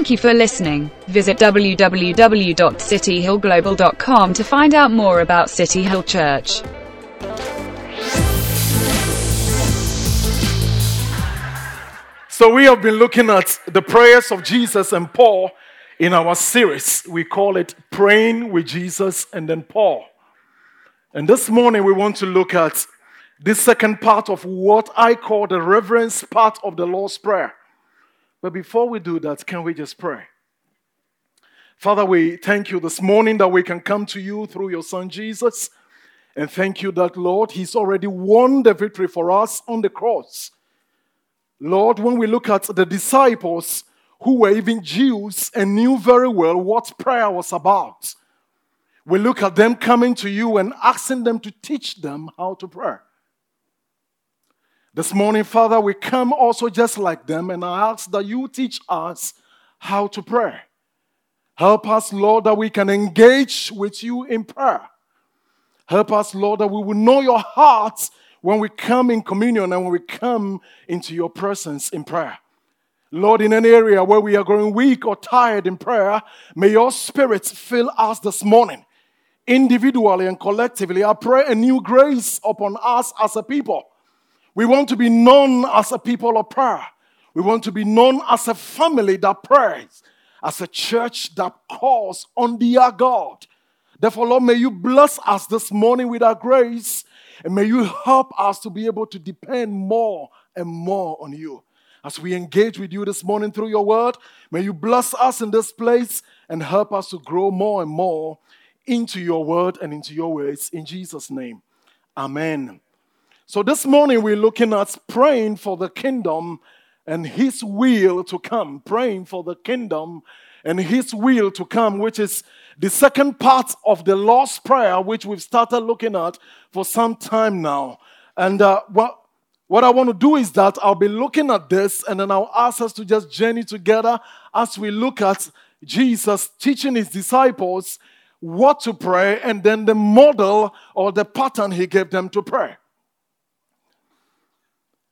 Thank you for listening. Visit www.cityhillglobal.com to find out more about City Hill Church. So, we have been looking at the prayers of Jesus and Paul in our series. We call it Praying with Jesus and then Paul. And this morning, we want to look at this second part of what I call the reverence part of the Lord's Prayer. But before we do that, can we just pray? Father, we thank you this morning that we can come to you through your Son Jesus. And thank you that, Lord, He's already won the victory for us on the cross. Lord, when we look at the disciples who were even Jews and knew very well what prayer was about, we look at them coming to you and asking them to teach them how to pray. This morning, Father, we come also just like them, and I ask that you teach us how to pray. Help us, Lord, that we can engage with you in prayer. Help us, Lord, that we will know your heart when we come in communion and when we come into your presence in prayer. Lord, in an area where we are growing weak or tired in prayer, may your spirit fill us this morning, individually and collectively. I pray a new grace upon us as a people. We want to be known as a people of prayer. We want to be known as a family that prays, as a church that calls on their God. Therefore, Lord, may you bless us this morning with our grace and may you help us to be able to depend more and more on you. As we engage with you this morning through your word, may you bless us in this place and help us to grow more and more into your word and into your ways. In Jesus' name, amen. So this morning we're looking at praying for the kingdom and his will to come. Praying for the kingdom and his will to come, which is the second part of the Lord's Prayer, which we've started looking at for some time now. And uh, what, what I want to do is that I'll be looking at this and then I'll ask us to just journey together as we look at Jesus teaching his disciples what to pray and then the model or the pattern he gave them to pray.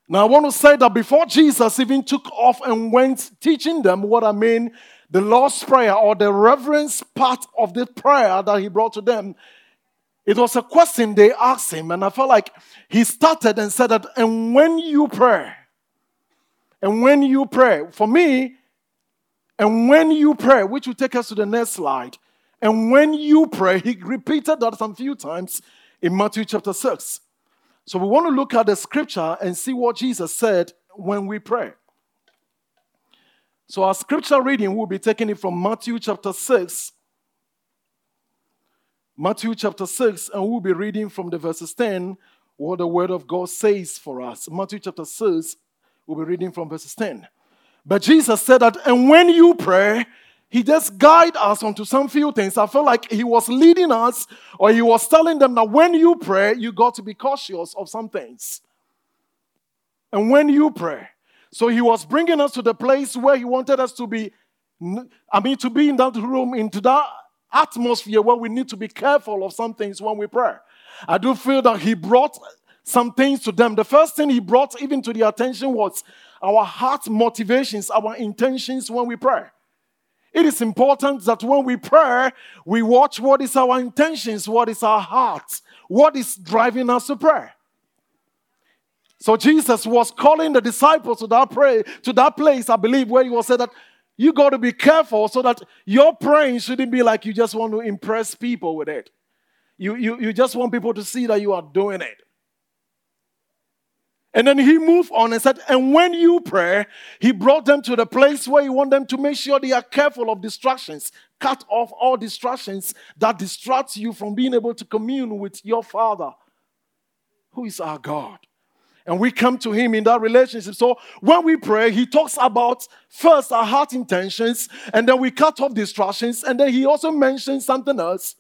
Now, I want to say that before Jesus even took off and went teaching them what I mean the Lord's Prayer or the reverence part of the prayer that he brought to them, it was a question they asked him. And I felt like he started and said that, and when you pray, and when you pray, for me, and when you pray, which will take us to the next slide, and when you pray, he repeated that some few times in Matthew chapter 6. So we want to look at the scripture and see what Jesus said when we pray. So our scripture reading will be taking it from Matthew chapter 6. Matthew chapter 6, and we'll be reading from the verses 10 what the word of God says for us. Matthew chapter 6, we'll be reading from verses 10. But Jesus said that, and when you pray, he just guide us onto some few things. I felt like he was leading us, or he was telling them that when you pray, you got to be cautious of some things. And when you pray, so he was bringing us to the place where he wanted us to be, I mean, to be in that room, into that atmosphere where we need to be careful of some things when we pray. I do feel that he brought some things to them. The first thing he brought even to their attention was our heart motivations, our intentions when we pray. It is important that when we pray, we watch what is our intentions, what is our heart, what is driving us to pray. So Jesus was calling the disciples to that pray to that place, I believe, where he was said that you got to be careful so that your praying shouldn't be like you just want to impress people with it. You, you, you just want people to see that you are doing it. And then he moved on and said, And when you pray, he brought them to the place where you want them to make sure they are careful of distractions. Cut off all distractions that distract you from being able to commune with your Father, who is our God and we come to him in that relationship. So when we pray, he talks about first our heart intentions, and then we cut off distractions, and then he also mentions something else.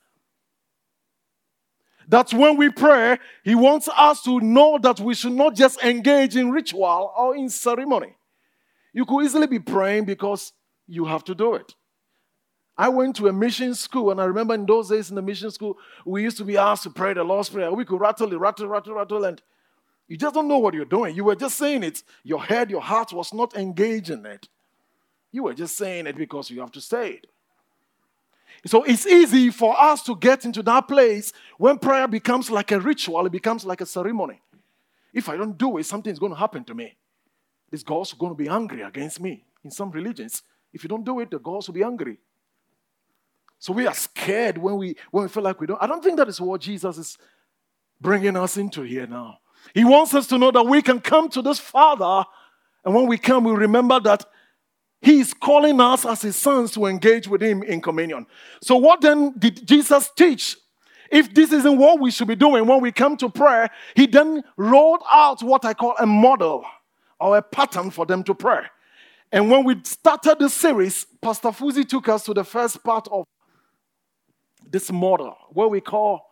That when we pray, he wants us to know that we should not just engage in ritual or in ceremony. You could easily be praying because you have to do it. I went to a mission school, and I remember in those days in the mission school, we used to be asked to pray the Lord's Prayer. We could rattle it, rattle, rattle, rattle, and you just don't know what you're doing. You were just saying it. Your head, your heart was not engaged in it. You were just saying it because you have to say it. So it's easy for us to get into that place when prayer becomes like a ritual, it becomes like a ceremony. If I don't do it, something's going to happen to me. This God's going to be angry against me. In some religions, if you don't do it, the gods will be angry. So we are scared when we when we feel like we don't. I don't think that is what Jesus is bringing us into here now. He wants us to know that we can come to this Father, and when we come, we remember that He is calling us as His sons to engage with Him in communion. So, what then did Jesus teach? If this isn't what we should be doing when we come to prayer, He then rolled out what I call a model or a pattern for them to pray. And when we started the series, Pastor Fuzi took us to the first part of this model, where we call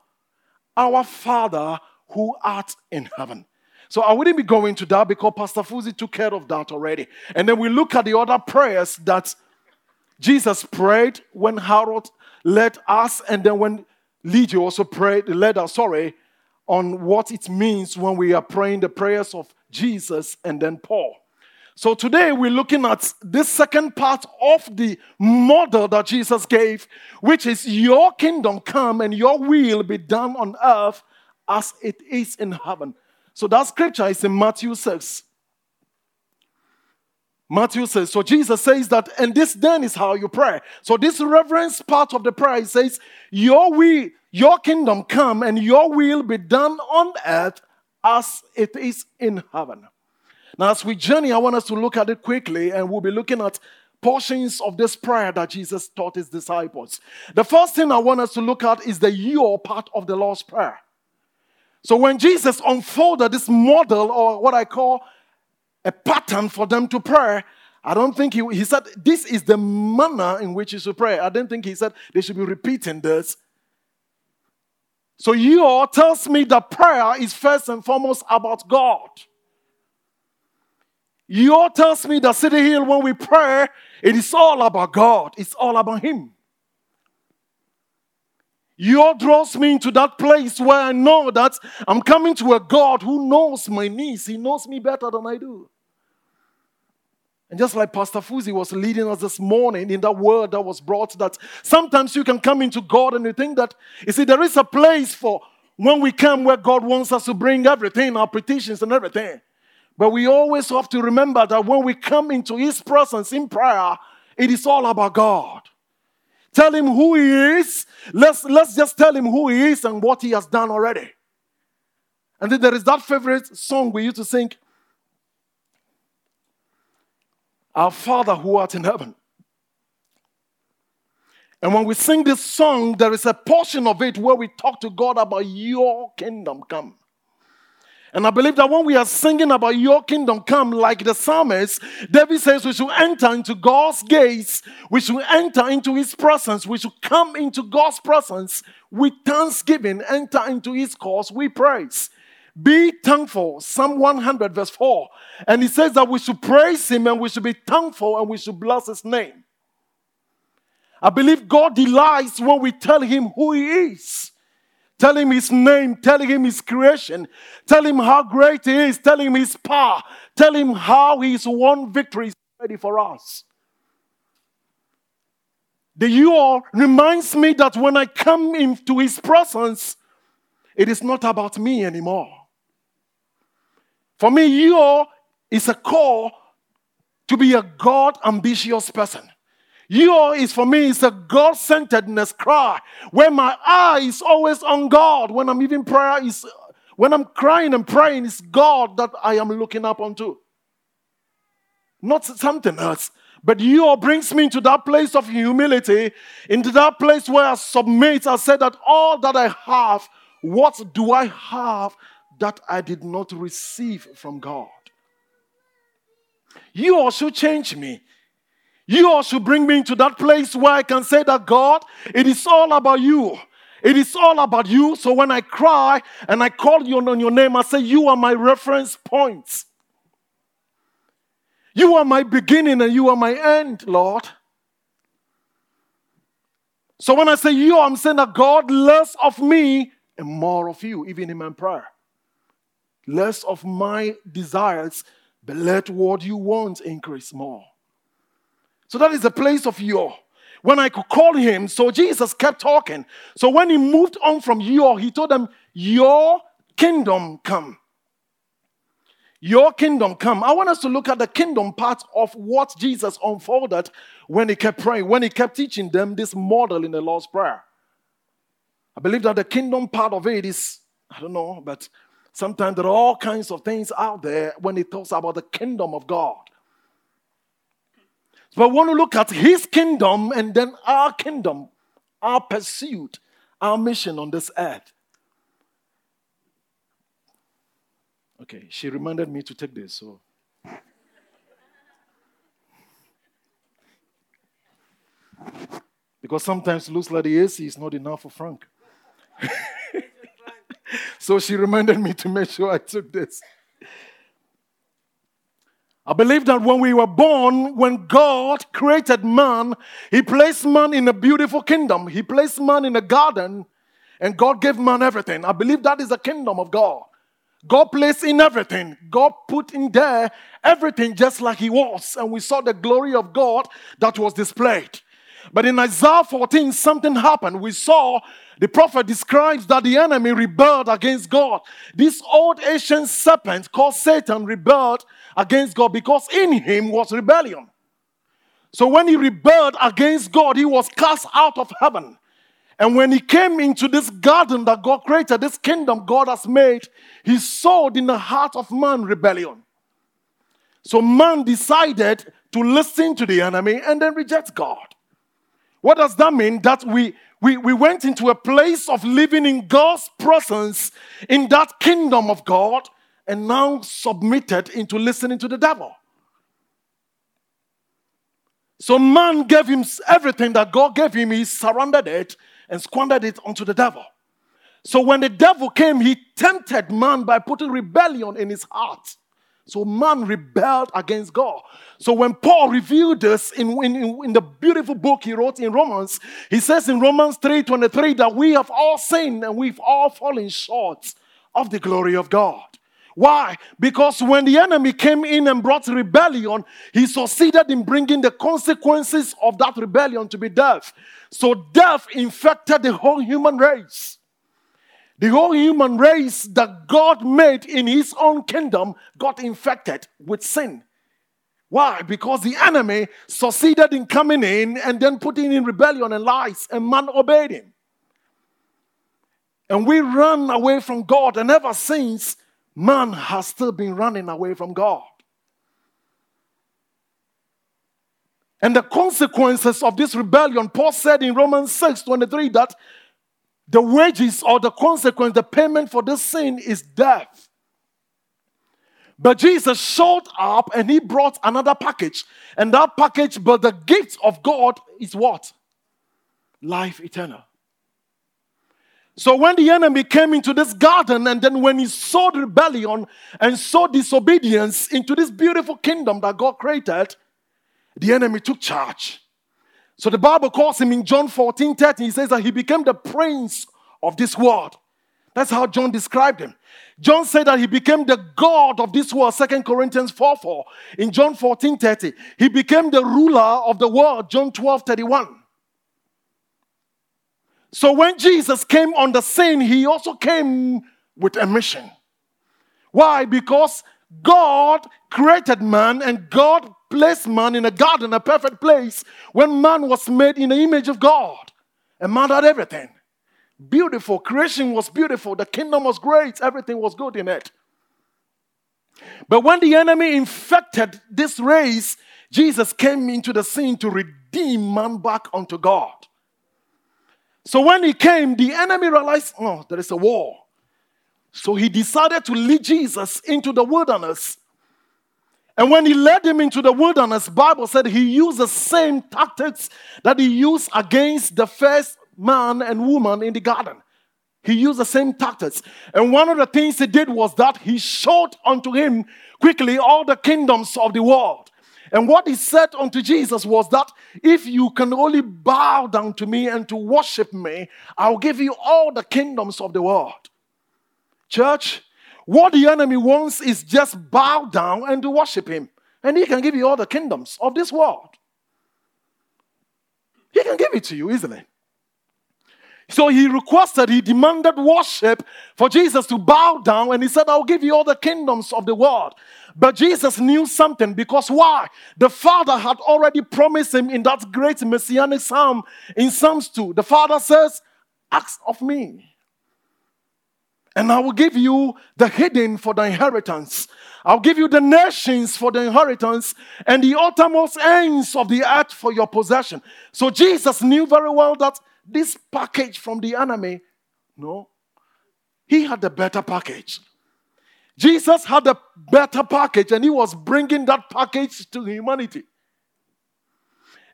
Our Father who art in heaven. So I wouldn't be going to that because Pastor Fuzi took care of that already. And then we look at the other prayers that Jesus prayed when Harold led us, and then when Lydia also prayed, led us, sorry, on what it means when we are praying the prayers of Jesus and then Paul. So today we're looking at this second part of the model that Jesus gave, which is your kingdom come and your will be done on earth as it is in heaven. So that scripture is in Matthew 6. Matthew says, so Jesus says that, and this then is how you pray. So this reverence part of the prayer says, Your will, your kingdom come, and your will be done on earth as it is in heaven. Now, as we journey, I want us to look at it quickly, and we'll be looking at portions of this prayer that Jesus taught his disciples. The first thing I want us to look at is the your part of the Lord's Prayer. So, when Jesus unfolded this model, or what I call a pattern for them to pray, I don't think he, he said this is the manner in which you should pray. I don't think he said they should be repeating this. So, you all tells me that prayer is first and foremost about God. You all tells me that City Hill, when we pray, it is all about God, it's all about Him. Your draws me into that place where I know that I'm coming to a God who knows my needs. He knows me better than I do. And just like Pastor Fuzi was leading us this morning in that word that was brought, that sometimes you can come into God and you think that, you see, there is a place for when we come where God wants us to bring everything, our petitions and everything. But we always have to remember that when we come into His presence in prayer, it is all about God. Tell Him who He is. Let's, let's just tell Him who He is and what He has done already. And then there is that favorite song we used to sing Our Father who art in heaven. And when we sing this song, there is a portion of it where we talk to God about your kingdom come. And I believe that when we are singing about your kingdom come, like the psalmist, David says we should enter into God's gates, we should enter into his presence, we should come into God's presence with thanksgiving, enter into his cause We praise. Be thankful, Psalm 100, verse 4. And he says that we should praise him and we should be thankful and we should bless his name. I believe God delights when we tell him who he is. Tell him his name. Tell him his creation. Tell him how great he is. Tell him his power. Tell him how he's won victories ready for us. The you all reminds me that when I come into his presence, it is not about me anymore. For me, you all is a call to be a God ambitious person. You is for me is a God centeredness cry where my eye is always on God. When I'm even prayer is when I'm crying and praying, it's God that I am looking up onto. Not something else. But you brings me into that place of humility, into that place where I submit. I say that all that I have, what do I have that I did not receive from God? You also change me. You also bring me into that place where I can say that God, it is all about you. It is all about you. So when I cry and I call you on your name, I say, You are my reference points. You are my beginning and you are my end, Lord. So when I say you, I'm saying that God, less of me and more of you, even in my prayer. Less of my desires, but let what you want increase more. So that is the place of your. When I could call him, so Jesus kept talking. So when he moved on from your, he told them, Your kingdom come. Your kingdom come. I want us to look at the kingdom part of what Jesus unfolded when he kept praying, when he kept teaching them this model in the Lord's Prayer. I believe that the kingdom part of it is, I don't know, but sometimes there are all kinds of things out there when it talks about the kingdom of God. So I want to look at his kingdom and then our kingdom, our pursuit, our mission on this earth. Okay, she reminded me to take this, so. Because sometimes it looks like the AC is not enough for Frank. so she reminded me to make sure I took this. I believe that when we were born, when God created man, He placed man in a beautiful kingdom. He placed man in a garden, and God gave man everything. I believe that is the kingdom of God. God placed in everything. God put in there everything just like He was. And we saw the glory of God that was displayed. But in Isaiah 14, something happened. We saw the prophet describes that the enemy rebelled against God. This old ancient serpent called Satan rebelled against God because in him was rebellion. So when he rebelled against God, he was cast out of heaven. And when he came into this garden that God created, this kingdom God has made, he sowed in the heart of man rebellion. So man decided to listen to the enemy and then reject God. What does that mean? That we, we, we went into a place of living in God's presence in that kingdom of God and now submitted into listening to the devil. So man gave him everything that God gave him, he surrendered it and squandered it onto the devil. So when the devil came, he tempted man by putting rebellion in his heart. So man rebelled against God. So when Paul revealed this in, in, in, the beautiful book he wrote in Romans, he says in Romans 3:23 that we have all sinned and we've all fallen short of the glory of God. Why? Because when the enemy came in and brought rebellion, he succeeded in bringing the consequences of that rebellion to be death. So death infected the whole human race. The whole human race that God made in his own kingdom got infected with sin. Why? Because the enemy succeeded in coming in and then putting in rebellion and lies, and man obeyed him. And we ran away from God, and ever since, man has still been running away from God. And the consequences of this rebellion, Paul said in Romans 6 23 that the wages or the consequence, the payment for this sin is death. But Jesus showed up and he brought another package. And that package, but the gift of God is what? Life eternal. So when the enemy came into this garden, and then when he saw rebellion and saw disobedience into this beautiful kingdom that God created, the enemy took charge. So the Bible calls him in John 14 30, he says that he became the prince of this world. That's how John described him. John said that he became the God of this world, 2 Corinthians 4 4. In John 14 30, he became the ruler of the world, John 12 31. So when Jesus came on the scene, he also came with a mission. Why? Because God created man and God placed man in a garden, a perfect place, when man was made in the image of God. And man had everything. Beautiful. Creation was beautiful. The kingdom was great. Everything was good in it. But when the enemy infected this race, Jesus came into the scene to redeem man back unto God. So when he came, the enemy realized, oh, there is a war. So he decided to lead Jesus into the wilderness. And when he led him into the wilderness, Bible said he used the same tactics that he used against the first man and woman in the garden. He used the same tactics. And one of the things he did was that he showed unto him quickly all the kingdoms of the world. And what he said unto Jesus was that if you can only bow down to me and to worship me, I'll give you all the kingdoms of the world. Church, what the enemy wants is just bow down and to worship him. And he can give you all the kingdoms of this world. He can give it to you easily. So he requested, he demanded worship for Jesus to bow down, and he said, I'll give you all the kingdoms of the world. But Jesus knew something because why? The Father had already promised him in that great messianic psalm in Psalms 2. The Father says, Ask of me, and I will give you the hidden for the inheritance. I'll give you the nations for the inheritance and the uttermost ends of the earth for your possession. So Jesus knew very well that this package from the enemy, no, he had a better package. Jesus had a better package and he was bringing that package to humanity.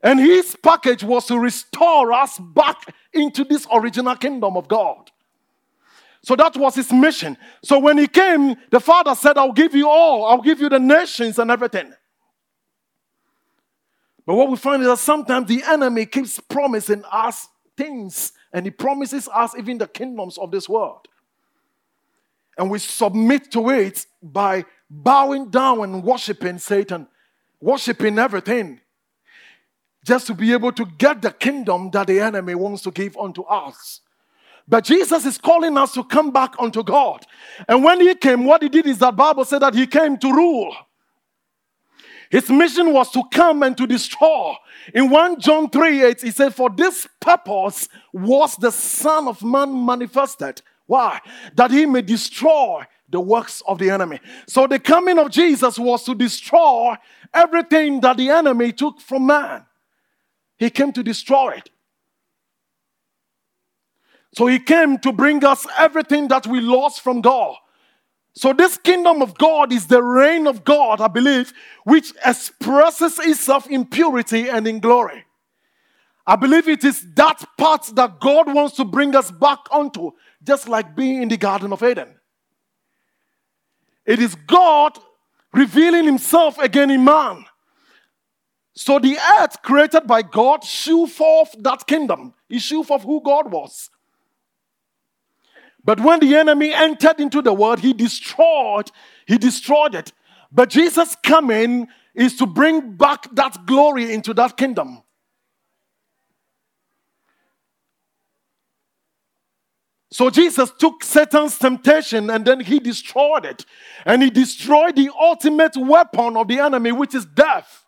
And his package was to restore us back into this original kingdom of God. So that was his mission. So when he came, the father said, I'll give you all, I'll give you the nations and everything. But what we find is that sometimes the enemy keeps promising us things, and he promises us even the kingdoms of this world. And we submit to it by bowing down and worshiping Satan, worshiping everything, just to be able to get the kingdom that the enemy wants to give unto us. But Jesus is calling us to come back unto God. And when he came, what he did is that Bible said that he came to rule. His mission was to come and to destroy. In 1 John 3 8, he said, For this purpose was the Son of Man manifested. Why? That he may destroy the works of the enemy. So the coming of Jesus was to destroy everything that the enemy took from man. He came to destroy it. So he came to bring us everything that we lost from God. So this kingdom of God is the reign of God, I believe, which expresses itself in purity and in glory. I believe it is that part that God wants to bring us back onto, just like being in the Garden of Eden. It is God revealing himself again in man. So the earth created by God shew forth that kingdom. It shew forth who God was. But when the enemy entered into the world, he destroyed, he destroyed it. But Jesus coming is to bring back that glory into that kingdom. So Jesus took Satan's temptation and then he destroyed it. And he destroyed the ultimate weapon of the enemy, which is death.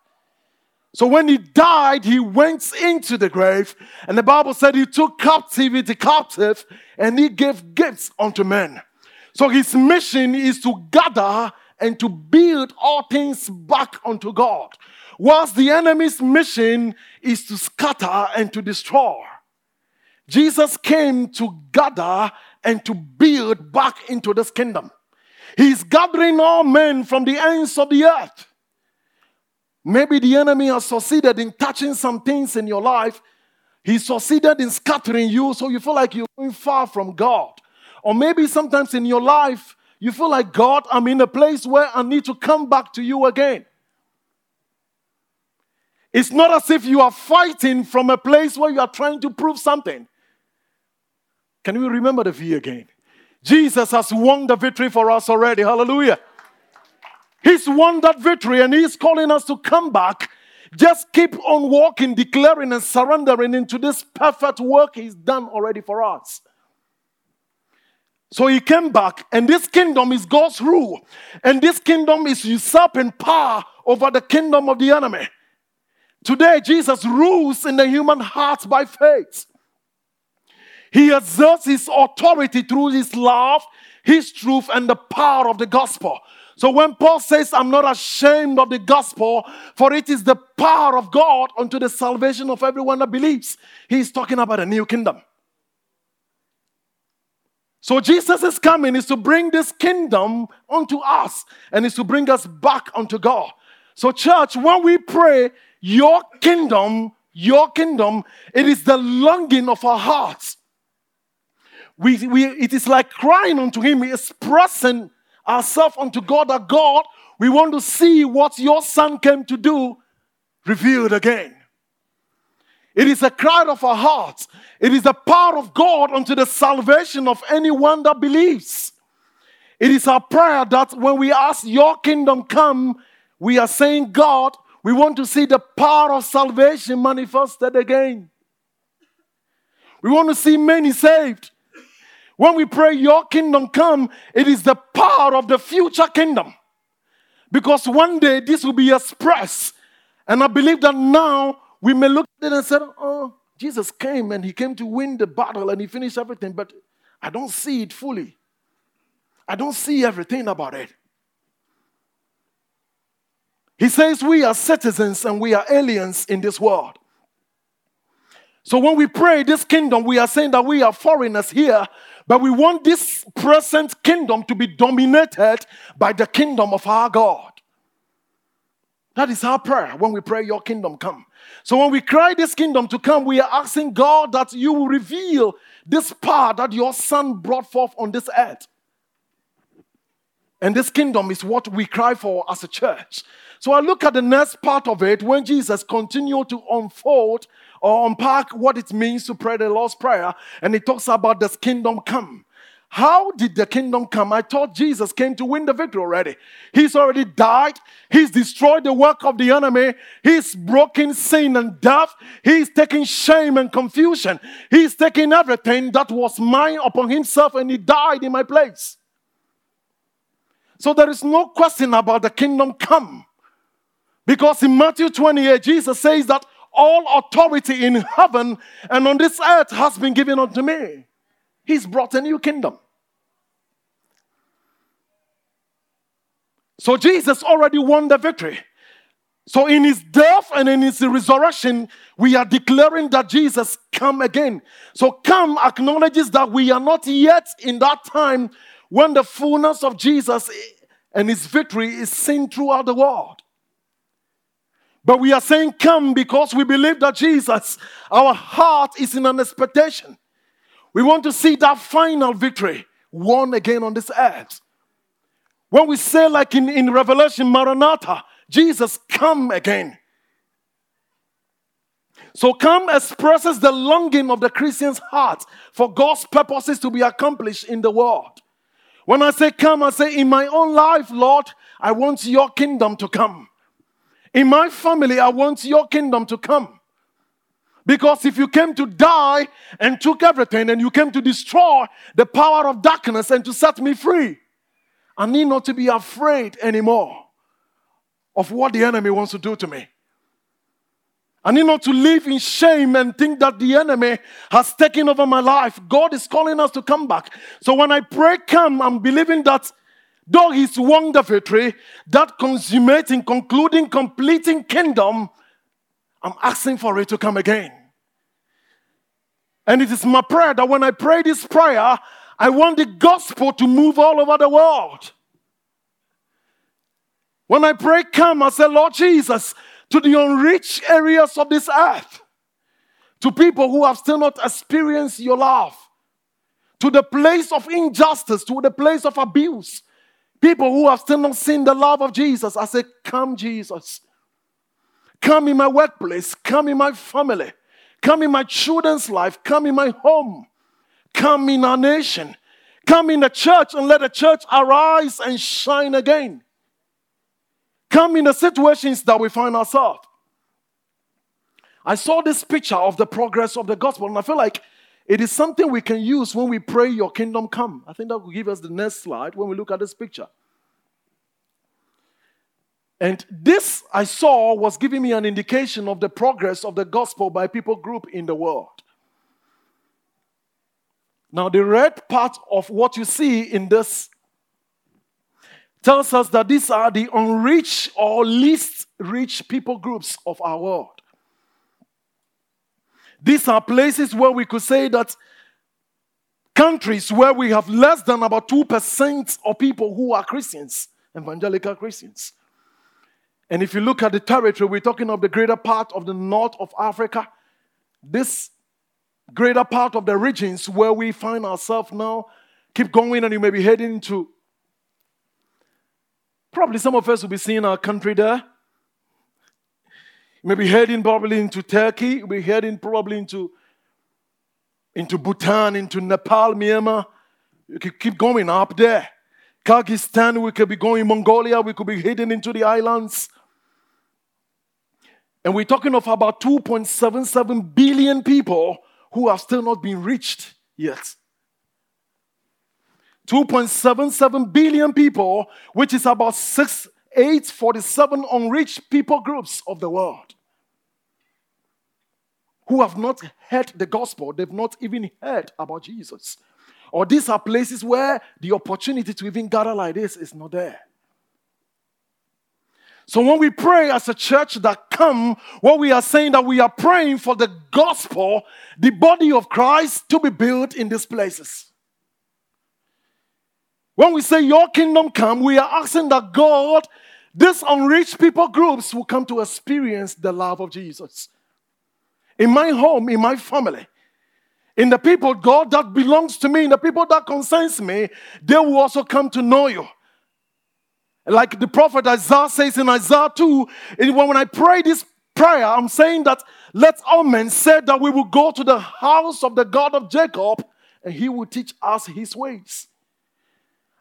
So when he died, he went into the grave, and the Bible said he took captivity captive and he gave gifts unto men. So his mission is to gather and to build all things back unto God, whilst the enemy's mission is to scatter and to destroy. Jesus came to gather and to build back into this kingdom. He's gathering all men from the ends of the earth. Maybe the enemy has succeeded in touching some things in your life. He succeeded in scattering you so you feel like you're going far from God. Or maybe sometimes in your life, you feel like, God, I'm in a place where I need to come back to you again. It's not as if you are fighting from a place where you are trying to prove something. Can we remember the V again? Jesus has won the victory for us already. Hallelujah. He's won that victory and He's calling us to come back. Just keep on walking, declaring and surrendering into this perfect work He's done already for us. So he came back, and this kingdom is God's rule, and this kingdom is usurping power over the kingdom of the enemy. Today, Jesus rules in the human heart by faith. He exerts his authority through his love, his truth, and the power of the gospel. So when Paul says, I'm not ashamed of the gospel, for it is the power of God unto the salvation of everyone that believes, he's talking about a new kingdom. So Jesus is coming is to bring this kingdom unto us and is to bring us back unto God. So church, when we pray, your kingdom, your kingdom, it is the longing of our hearts. We, we, it is like crying unto him, expressing ourselves unto God that God, we want to see what your son came to do revealed again. It is a cry of our hearts. It is the power of God unto the salvation of anyone that believes. It is our prayer that when we ask your kingdom come, we are saying, God, we want to see the power of salvation manifested again. We want to see many saved. When we pray, Your kingdom come, it is the power of the future kingdom. Because one day this will be expressed. And I believe that now we may look at it and say, Oh, Jesus came and he came to win the battle and he finished everything, but I don't see it fully. I don't see everything about it. He says we are citizens and we are aliens in this world. So when we pray this kingdom, we are saying that we are foreigners here, but we want this present kingdom to be dominated by the kingdom of our God. That is our prayer when we pray, Your kingdom come. So when we cry this kingdom to come, we are asking God that you will reveal this power that your Son brought forth on this earth. And this kingdom is what we cry for as a church. So I look at the next part of it when Jesus continued to unfold or unpack what it means to pray the Lord's Prayer, and he talks about this kingdom come. How did the kingdom come? I thought Jesus came to win the victory already. He's already died. He's destroyed the work of the enemy. He's broken sin and death. He's taking shame and confusion. He's taking everything that was mine upon himself and he died in my place. So there is no question about the kingdom come. Because in Matthew 28, Jesus says that all authority in heaven and on this earth has been given unto me. He's brought a new kingdom. So Jesus already won the victory. So in his death and in his resurrection, we are declaring that Jesus come again. So come acknowledges that we are not yet in that time when the fullness of Jesus and his victory is seen throughout the world. But we are saying come because we believe that Jesus, our heart is in an expectation. We want to see that final victory won again on this earth. When we say, like in, in Revelation, Maranatha, Jesus, come again. So, come expresses the longing of the Christian's heart for God's purposes to be accomplished in the world. When I say come, I say, in my own life, Lord, I want your kingdom to come. In my family, I want your kingdom to come. Because if you came to die and took everything and you came to destroy the power of darkness and to set me free, I need not to be afraid anymore of what the enemy wants to do to me. I need not to live in shame and think that the enemy has taken over my life. God is calling us to come back. So when I pray, come, I'm believing that though He's won the that consummating, concluding, completing kingdom, I'm asking for it to come again. And it is my prayer that when I pray this prayer, I want the gospel to move all over the world. When I pray, come, I say, Lord Jesus, to the unreached areas of this earth, to people who have still not experienced your love, to the place of injustice, to the place of abuse, people who have still not seen the love of Jesus. I say, Come, Jesus. Come in my workplace, come in my family, come in my children's life, come in my home. Come in our nation. Come in the church and let the church arise and shine again. Come in the situations that we find ourselves. I saw this picture of the progress of the gospel, and I feel like it is something we can use when we pray, Your kingdom come. I think that will give us the next slide when we look at this picture. And this I saw was giving me an indication of the progress of the gospel by people group in the world. Now, the red part of what you see in this tells us that these are the unreached or least rich people groups of our world. These are places where we could say that countries where we have less than about 2% of people who are Christians, evangelical Christians. And if you look at the territory, we're talking of the greater part of the north of Africa. This greater part of the regions where we find ourselves now. Keep going, and you may be heading to. Probably some of us will be seeing our country there. May be heading probably into Turkey. Be heading probably into, into Bhutan, into Nepal, Myanmar. You could keep going up there. Kyrgyzstan, we could be going Mongolia, we could be heading into the islands. And we're talking of about 2.77 billion people who have still not been reached yet. 2.77 billion people, which is about 6, 847 unreached people groups of the world who have not heard the gospel, they've not even heard about Jesus. Or these are places where the opportunity to even gather like this is not there. So when we pray as a church that come, what we are saying that we are praying for the gospel, the body of Christ to be built in these places. When we say your kingdom come, we are asking that God, these unreached people groups will come to experience the love of Jesus in my home, in my family, in the people, God, that belongs to me, in the people that concerns me, they will also come to know you. Like the prophet Isaiah says in Isaiah 2, when I pray this prayer, I'm saying that let all men say that we will go to the house of the God of Jacob and he will teach us his ways.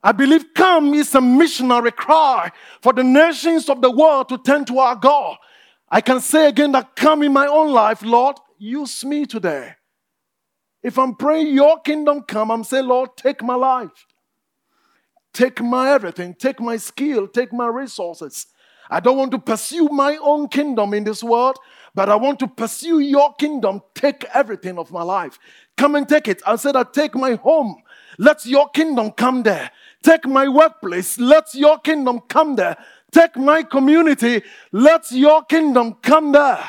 I believe come is a missionary cry for the nations of the world to turn to our God. I can say again that come in my own life, Lord, use me today. If I'm praying your kingdom come, I'm saying, Lord, take my life. Take my everything. Take my skill. Take my resources. I don't want to pursue my own kingdom in this world, but I want to pursue your kingdom. Take everything of my life. Come and take it. I said, I take my home. Let your kingdom come there. Take my workplace. Let your kingdom come there. Take my community. Let your kingdom come there.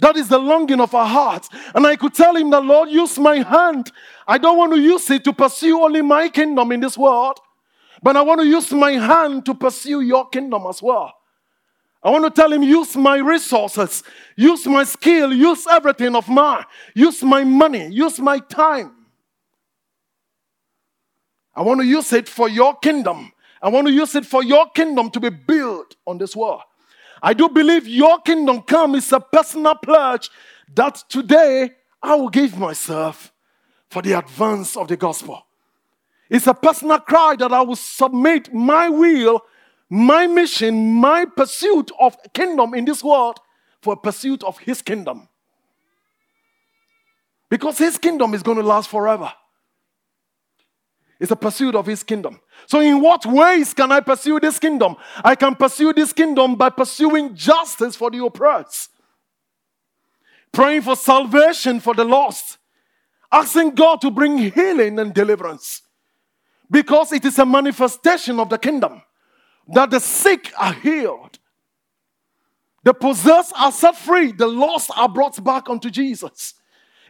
That is the longing of our hearts. And I could tell him that, Lord, use my hand. I don't want to use it to pursue only my kingdom in this world, but I want to use my hand to pursue your kingdom as well. I want to tell him, use my resources, use my skill, use everything of mine, use my money, use my time. I want to use it for your kingdom. I want to use it for your kingdom to be built on this world. I do believe your kingdom come is a personal pledge that today I will give myself for the advance of the gospel. It's a personal cry that I will submit my will, my mission, my pursuit of kingdom in this world for a pursuit of his kingdom. Because his kingdom is going to last forever. It's a pursuit of his kingdom. So, in what ways can I pursue this kingdom? I can pursue this kingdom by pursuing justice for the oppressed, praying for salvation for the lost, asking God to bring healing and deliverance. Because it is a manifestation of the kingdom that the sick are healed, the possessed are set free, the lost are brought back unto Jesus.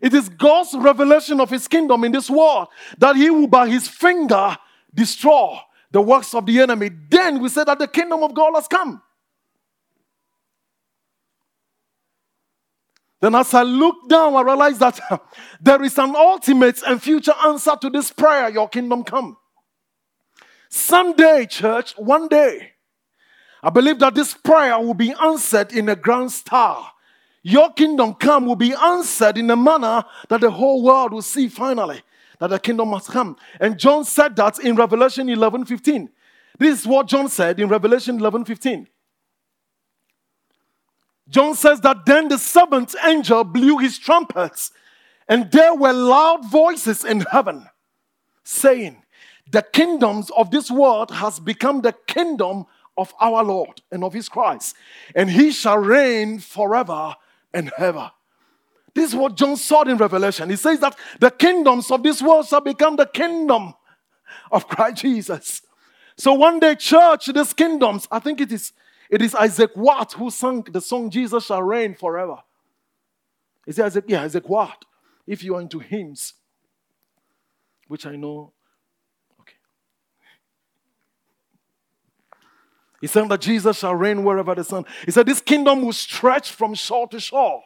It is God's revelation of his kingdom in this world that he will by his finger destroy the works of the enemy. Then we say that the kingdom of God has come. Then, as I look down, I realize that there is an ultimate and future answer to this prayer Your kingdom come. Someday, church, one day, I believe that this prayer will be answered in a grand style your kingdom come will be answered in a manner that the whole world will see finally that the kingdom must come. And John said that in Revelation 11 15. This is what John said in Revelation 11 15. John says that then the seventh angel blew his trumpets, and there were loud voices in heaven saying, The kingdoms of this world has become the kingdom of our Lord and of his Christ, and he shall reign forever and ever. This is what John saw in Revelation. He says that the kingdoms of this world shall become the kingdom of Christ Jesus. So one day, church, these kingdoms, I think it is, it is Isaac Watt who sang the song Jesus shall reign forever. Is it Isaac? Yeah, Isaac Watt. If you are into hymns, which I know. He said that Jesus shall reign wherever the sun. He said this kingdom will stretch from shore to shore.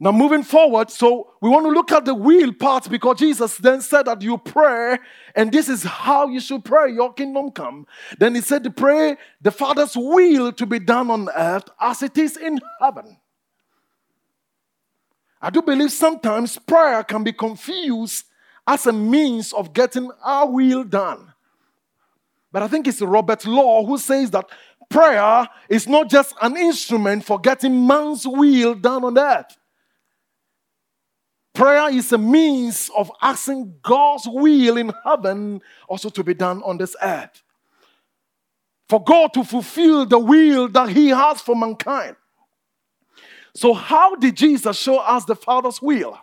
Now, moving forward, so we want to look at the will part because Jesus then said that you pray, and this is how you should pray, your kingdom come. Then he said to pray the Father's will to be done on earth as it is in heaven. I do believe sometimes prayer can be confused as a means of getting our will done. But I think it's Robert Law who says that prayer is not just an instrument for getting man's will done on earth. Prayer is a means of asking God's will in heaven also to be done on this earth. For God to fulfill the will that He has for mankind. So, how did Jesus show us the Father's will?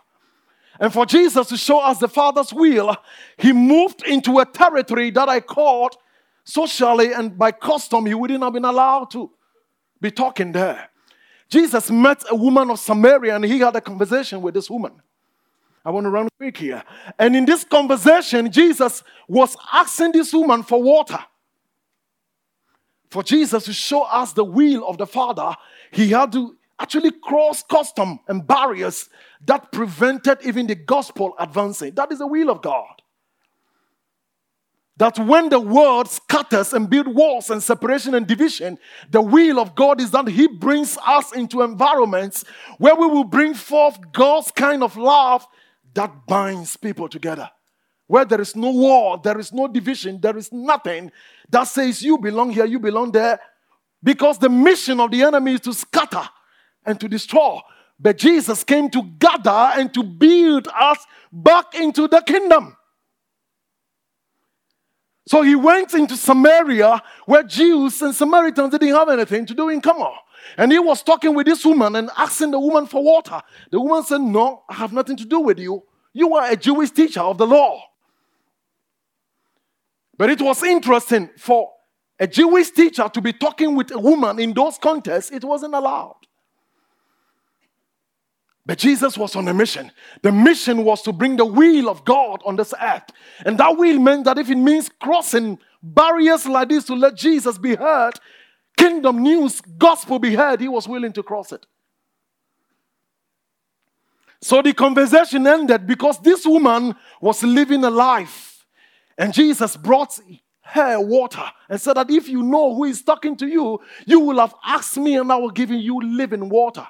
And for Jesus to show us the Father's will, He moved into a territory that I called socially and by custom, He wouldn't have been allowed to be talking there. Jesus met a woman of Samaria and He had a conversation with this woman. I want to run quick here. And in this conversation, Jesus was asking this woman for water. For Jesus to show us the will of the Father, he had to actually cross custom and barriers that prevented even the gospel advancing. That is the will of God. That when the world scatters and builds walls and separation and division, the will of God is that He brings us into environments where we will bring forth God's kind of love that binds people together. Where there is no war, there is no division, there is nothing that says you belong here, you belong there. Because the mission of the enemy is to scatter and to destroy. But Jesus came to gather and to build us back into the kingdom. So he went into Samaria where Jews and Samaritans didn't have anything to do in common. And he was talking with this woman and asking the woman for water. The woman said, No, I have nothing to do with you. You are a Jewish teacher of the law. But it was interesting for a Jewish teacher to be talking with a woman in those contexts, it wasn't allowed. But Jesus was on a mission. The mission was to bring the will of God on this earth. And that will meant that if it means crossing barriers like this to let Jesus be heard, kingdom news, gospel be heard, he was willing to cross it. So the conversation ended because this woman was living a life. And Jesus brought her water and said that if you know who is talking to you, you will have asked me and I will give you living water.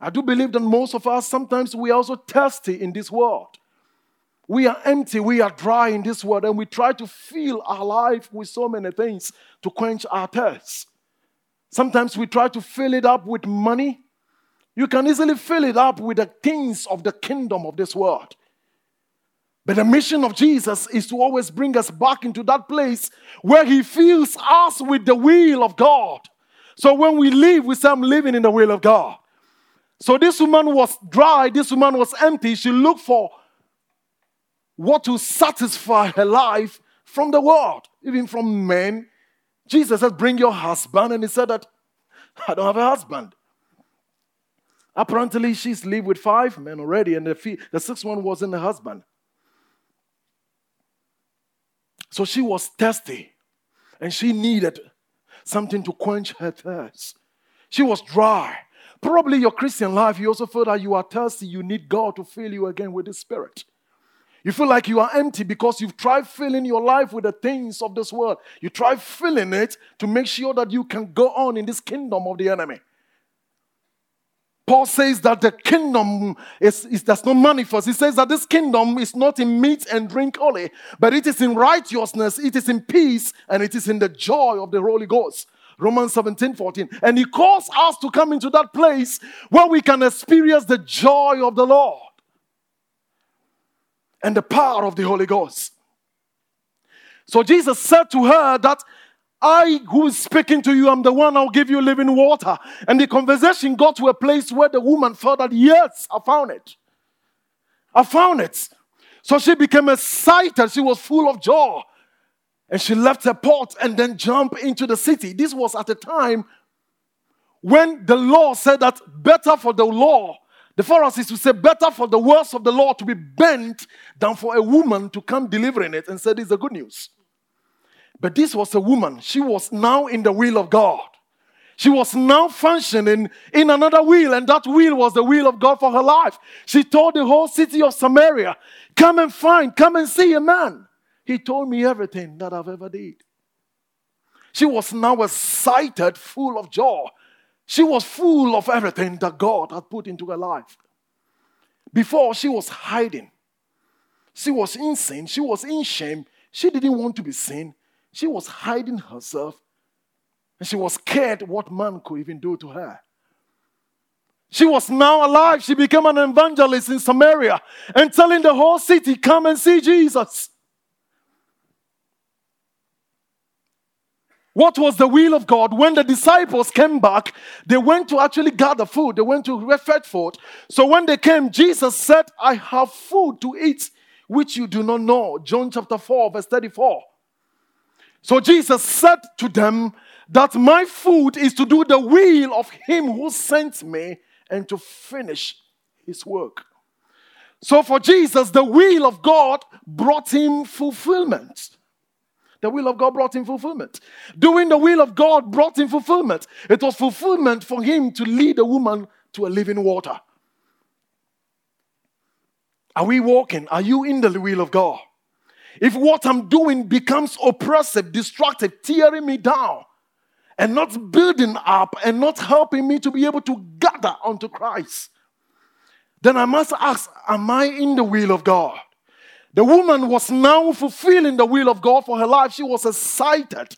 I do believe that most of us sometimes we are also thirsty in this world. We are empty, we are dry in this world, and we try to fill our life with so many things to quench our thirst. Sometimes we try to fill it up with money. You can easily fill it up with the things of the kingdom of this world. But the mission of Jesus is to always bring us back into that place where He fills us with the will of God. So when we live, we say, I'm living in the will of God. So this woman was dry, this woman was empty. She looked for what to satisfy her life from the world, even from men. Jesus said, Bring your husband. And he said that I don't have a husband. Apparently, she's lived with five men already, and the, the sixth one wasn't a husband. So she was thirsty, and she needed something to quench her thirst. She was dry. Probably your Christian life, you also feel that you are thirsty. You need God to fill you again with His Spirit. You feel like you are empty because you've tried filling your life with the things of this world. You try filling it to make sure that you can go on in this kingdom of the enemy. Paul says that the kingdom is, is does not manifest. He says that this kingdom is not in meat and drink only, but it is in righteousness, it is in peace, and it is in the joy of the Holy Ghost. Romans 17, 14. And he calls us to come into that place where we can experience the joy of the Lord and the power of the Holy Ghost. So Jesus said to her that I who is speaking to you, I'm the one I'll give you living water. And the conversation got to a place where the woman felt that, yes, I found it. I found it. So she became excited. She was full of joy. And she left her pot and then jumped into the city. This was at a time when the law said that better for the law, the Pharisees would say, better for the words of the law to be bent than for a woman to come delivering it and said, This is the good news. But this was a woman. She was now in the will of God. She was now functioning in another will, and that will was the will of God for her life. She told the whole city of Samaria, Come and find, come and see a man he told me everything that I've ever did. She was now excited, full of joy. She was full of everything that God had put into her life. Before, she was hiding. She was insane. She was in shame. She didn't want to be seen. She was hiding herself. And she was scared what man could even do to her. She was now alive. She became an evangelist in Samaria and telling the whole city, Come and see Jesus. What was the will of God? When the disciples came back, they went to actually gather food. They went to Redford. So when they came, Jesus said, I have food to eat which you do not know. John chapter 4, verse 34. So Jesus said to them that my food is to do the will of him who sent me and to finish his work. So for Jesus, the will of God brought him fulfillment. The will of God brought him fulfillment. Doing the will of God brought him fulfillment. It was fulfillment for him to lead a woman to a living water. Are we walking? Are you in the will of God? If what I'm doing becomes oppressive, destructive, tearing me down, and not building up and not helping me to be able to gather unto Christ, then I must ask, Am I in the will of God? The woman was now fulfilling the will of God for her life. She was excited.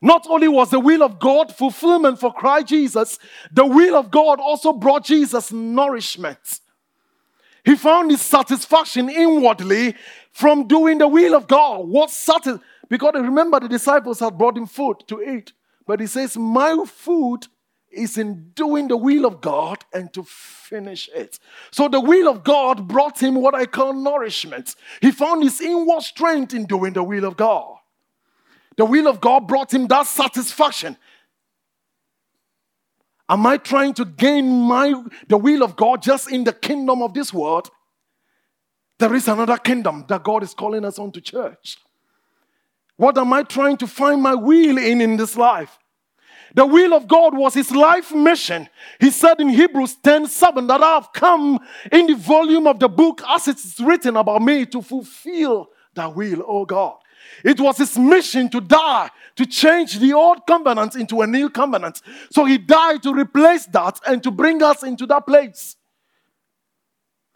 Not only was the will of God fulfillment for Christ Jesus, the will of God also brought Jesus nourishment. He found his satisfaction inwardly from doing the will of God. What satis- because remember the disciples had brought him food to eat. But he says, My food is in doing the will of God and to finish it. So the will of God brought him what I call nourishment. He found his inward strength in doing the will of God. The will of God brought him that satisfaction. Am I trying to gain my the will of God just in the kingdom of this world? There is another kingdom that God is calling us on to church. What am I trying to find my will in in this life? The will of God was his life mission. He said in Hebrews 10 7 that I have come in the volume of the book as it's written about me to fulfill that will, oh God. It was his mission to die, to change the old covenant into a new covenant. So he died to replace that and to bring us into that place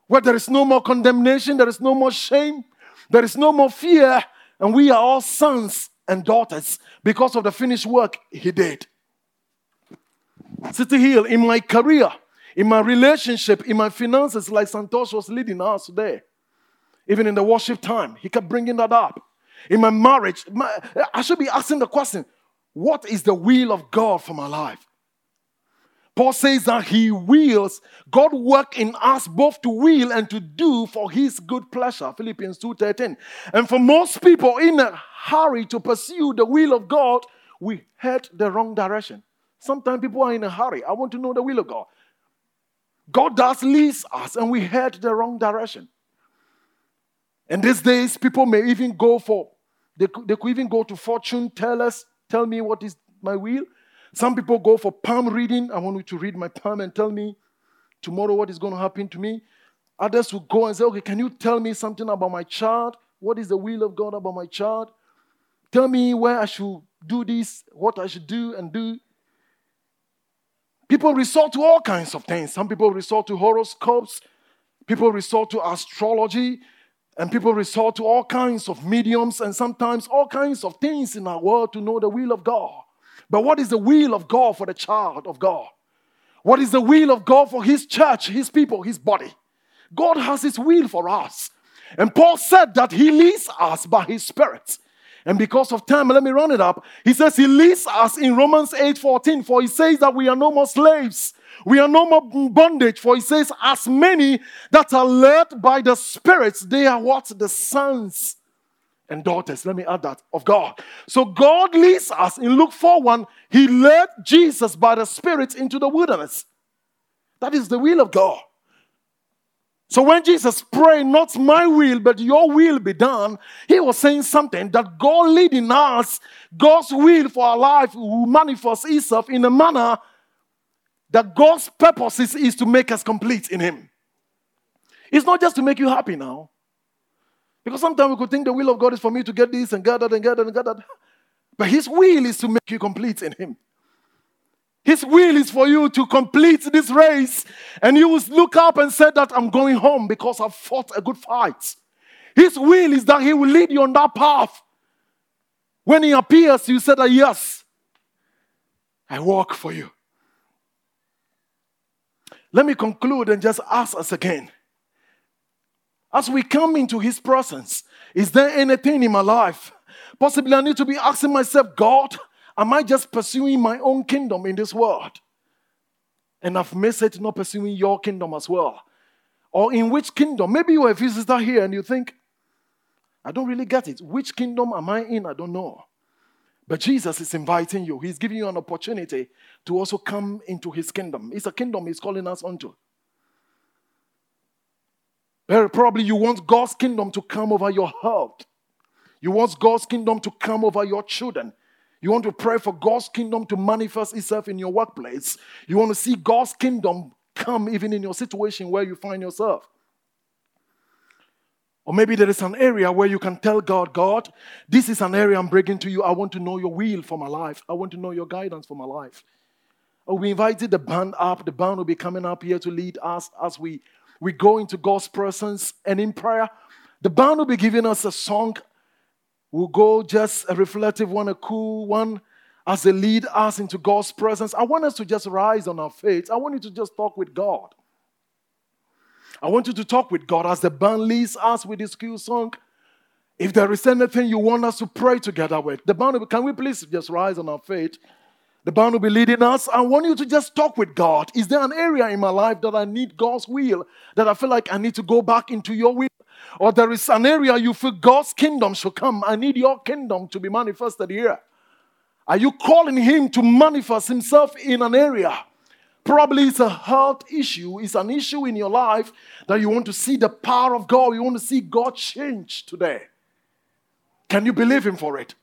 where there is no more condemnation, there is no more shame, there is no more fear, and we are all sons and daughters because of the finished work he did. City Hill, in my career, in my relationship, in my finances, like Santosh was leading us today, even in the worship time, he kept bringing that up. In my marriage, my, I should be asking the question what is the will of God for my life? Paul says that he wills, God work in us both to will and to do for his good pleasure. Philippians 2:13. And for most people in a hurry to pursue the will of God, we head the wrong direction. Sometimes people are in a hurry. I want to know the will of God. God does lead us, and we head the wrong direction. And these days, people may even go for, they could, they could even go to fortune tellers, tell me what is my will. Some people go for palm reading. I want you to read my palm and tell me tomorrow what is going to happen to me. Others will go and say, okay, can you tell me something about my child? What is the will of God about my child? Tell me where I should do this, what I should do and do. People resort to all kinds of things. Some people resort to horoscopes, people resort to astrology, and people resort to all kinds of mediums and sometimes all kinds of things in our world to know the will of God. But what is the will of God for the child of God? What is the will of God for His church, His people, His body? God has His will for us. And Paul said that He leads us by His Spirit. And because of time, let me run it up. He says he leads us in Romans 8 14, for he says that we are no more slaves. We are no more bondage, for he says, as many that are led by the spirits, they are what? The sons and daughters. Let me add that of God. So God leads us in Luke 4 1. He led Jesus by the Spirit into the wilderness. That is the will of God. So when Jesus prayed, not my will, but your will be done, he was saying something that God leading us, God's will for our life will manifest itself in a manner that God's purpose is, is to make us complete in him. It's not just to make you happy now. Because sometimes we could think the will of God is for me to get this and get that and get that and get that. But his will is to make you complete in him. His will is for you to complete this race. And you will look up and say that I'm going home because I've fought a good fight. His will is that He will lead you on that path. When he appears, you said that, Yes, I walk for you. Let me conclude and just ask us again. As we come into his presence, is there anything in my life? Possibly I need to be asking myself, God, am I just pursuing my own kingdom in this world? And I've missed it not pursuing your kingdom as well. Or in which kingdom? Maybe you're a visitor here and you think, I don't really get it. Which kingdom am I in? I don't know. But Jesus is inviting you. He's giving you an opportunity to also come into his kingdom. It's a kingdom he's calling us onto. Very probably you want God's kingdom to come over your health. You want God's kingdom to come over your children. You want to pray for God's kingdom to manifest itself in your workplace. You want to see God's kingdom come even in your situation where you find yourself. Or maybe there is an area where you can tell God, God, this is an area I'm bringing to you. I want to know your will for my life. I want to know your guidance for my life. Or we invited the band up. The band will be coming up here to lead us as we, we go into God's presence and in prayer. The band will be giving us a song. We'll go just a reflective one, a cool one, as they lead us into God's presence. I want us to just rise on our faith. I want you to just talk with God. I want you to talk with God as the band leads us with this cue song. If there is anything you want us to pray together with, the band can we please just rise on our feet? The band will be leading us. I want you to just talk with God. Is there an area in my life that I need God's will, that I feel like I need to go back into your will? Or there is an area you feel God's kingdom should come. I need your kingdom to be manifested here. Are you calling Him to manifest Himself in an area? Probably it's a health issue, it's an issue in your life that you want to see the power of God, you want to see God change today. Can you believe Him for it?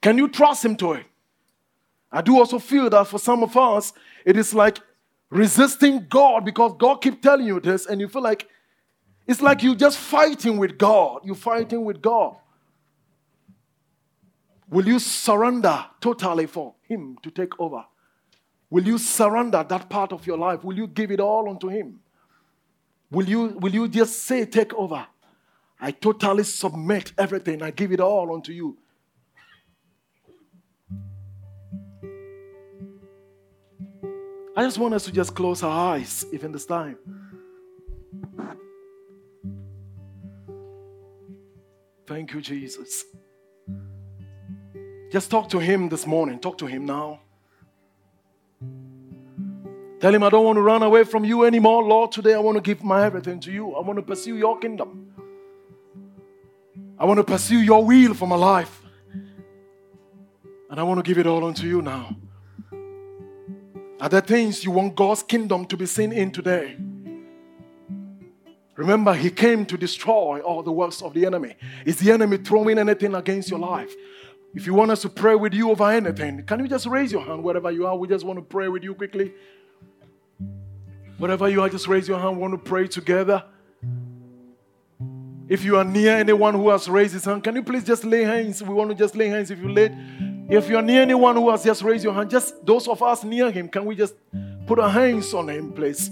Can you trust Him to it? I do also feel that for some of us, it is like resisting God because God keep telling you this, and you feel like it's like you're just fighting with God. You're fighting with God. Will you surrender totally for Him to take over? Will you surrender that part of your life? Will you give it all unto Him? Will you, will you just say, Take over? I totally submit everything. I give it all unto you. I just want us to just close our eyes, even this time. Thank you, Jesus. Just talk to Him this morning. Talk to Him now. Tell him, I don't want to run away from you anymore. Lord, today I want to give my everything to you. I want to pursue your kingdom. I want to pursue your will for my life. And I want to give it all unto you now. Are there things you want God's kingdom to be seen in today? Remember, He came to destroy all the works of the enemy. Is the enemy throwing anything against your life? If you want us to pray with you over anything, can you just raise your hand wherever you are? We just want to pray with you quickly. Wherever you are, just raise your hand. We want to pray together. If you are near anyone who has raised his hand, can you please just lay hands? We want to just lay hands if you late. If you are near anyone who has just raised your hand, just those of us near him, can we just put our hands on him, please?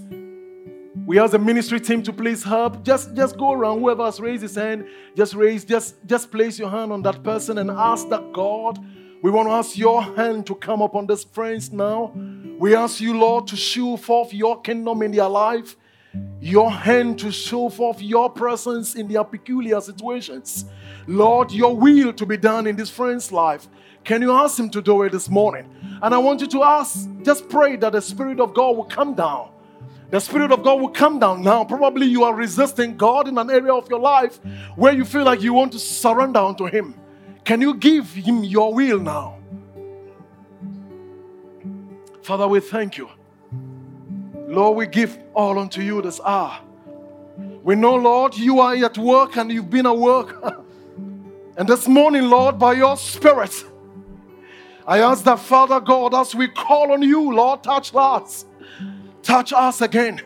We ask the ministry team to please help. Just, just go around. Whoever has raised his hand, just raise, just, just place your hand on that person and ask that God we want to ask your hand to come upon these friends now. We ask you, Lord, to show forth your kingdom in their life, your hand to show forth your presence in their peculiar situations. Lord, your will to be done in this friend's life. Can you ask him to do it this morning? And I want you to ask, just pray that the Spirit of God will come down. The Spirit of God will come down now. Probably you are resisting God in an area of your life where you feel like you want to surrender unto Him. Can you give him your will now? Father, we thank you. Lord, we give all unto you this hour. We know, Lord, you are at work and you've been at work. and this morning, Lord, by your Spirit, I ask that, Father God, as we call on you, Lord, touch us. Touch us again.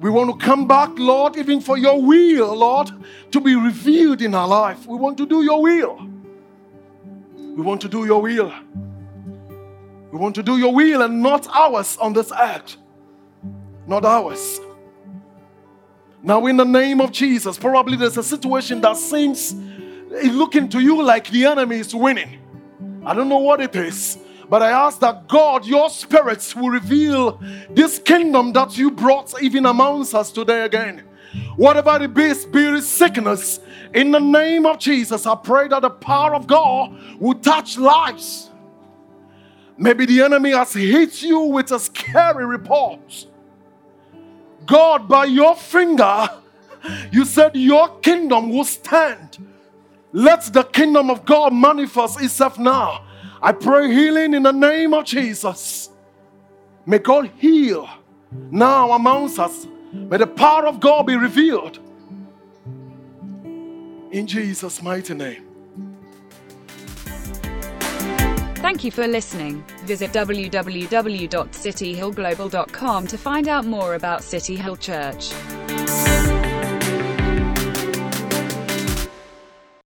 We want to come back, Lord, even for your will, Lord, to be revealed in our life. We want to do your will. We want to do your will. We want to do your will and not ours on this earth. Not ours. Now, in the name of Jesus, probably there's a situation that seems looking to you like the enemy is winning. I don't know what it is, but I ask that God, your spirits, will reveal this kingdom that you brought even amongst us today again. Whatever it be, spirit sickness, in the name of Jesus, I pray that the power of God will touch lives. Maybe the enemy has hit you with a scary report. God, by your finger, you said your kingdom will stand. Let the kingdom of God manifest itself now. I pray healing in the name of Jesus. May God heal now amongst us. May the power of God be revealed. In Jesus' mighty name. Thank you for listening. Visit www.cityhillglobal.com to find out more about City Hill Church.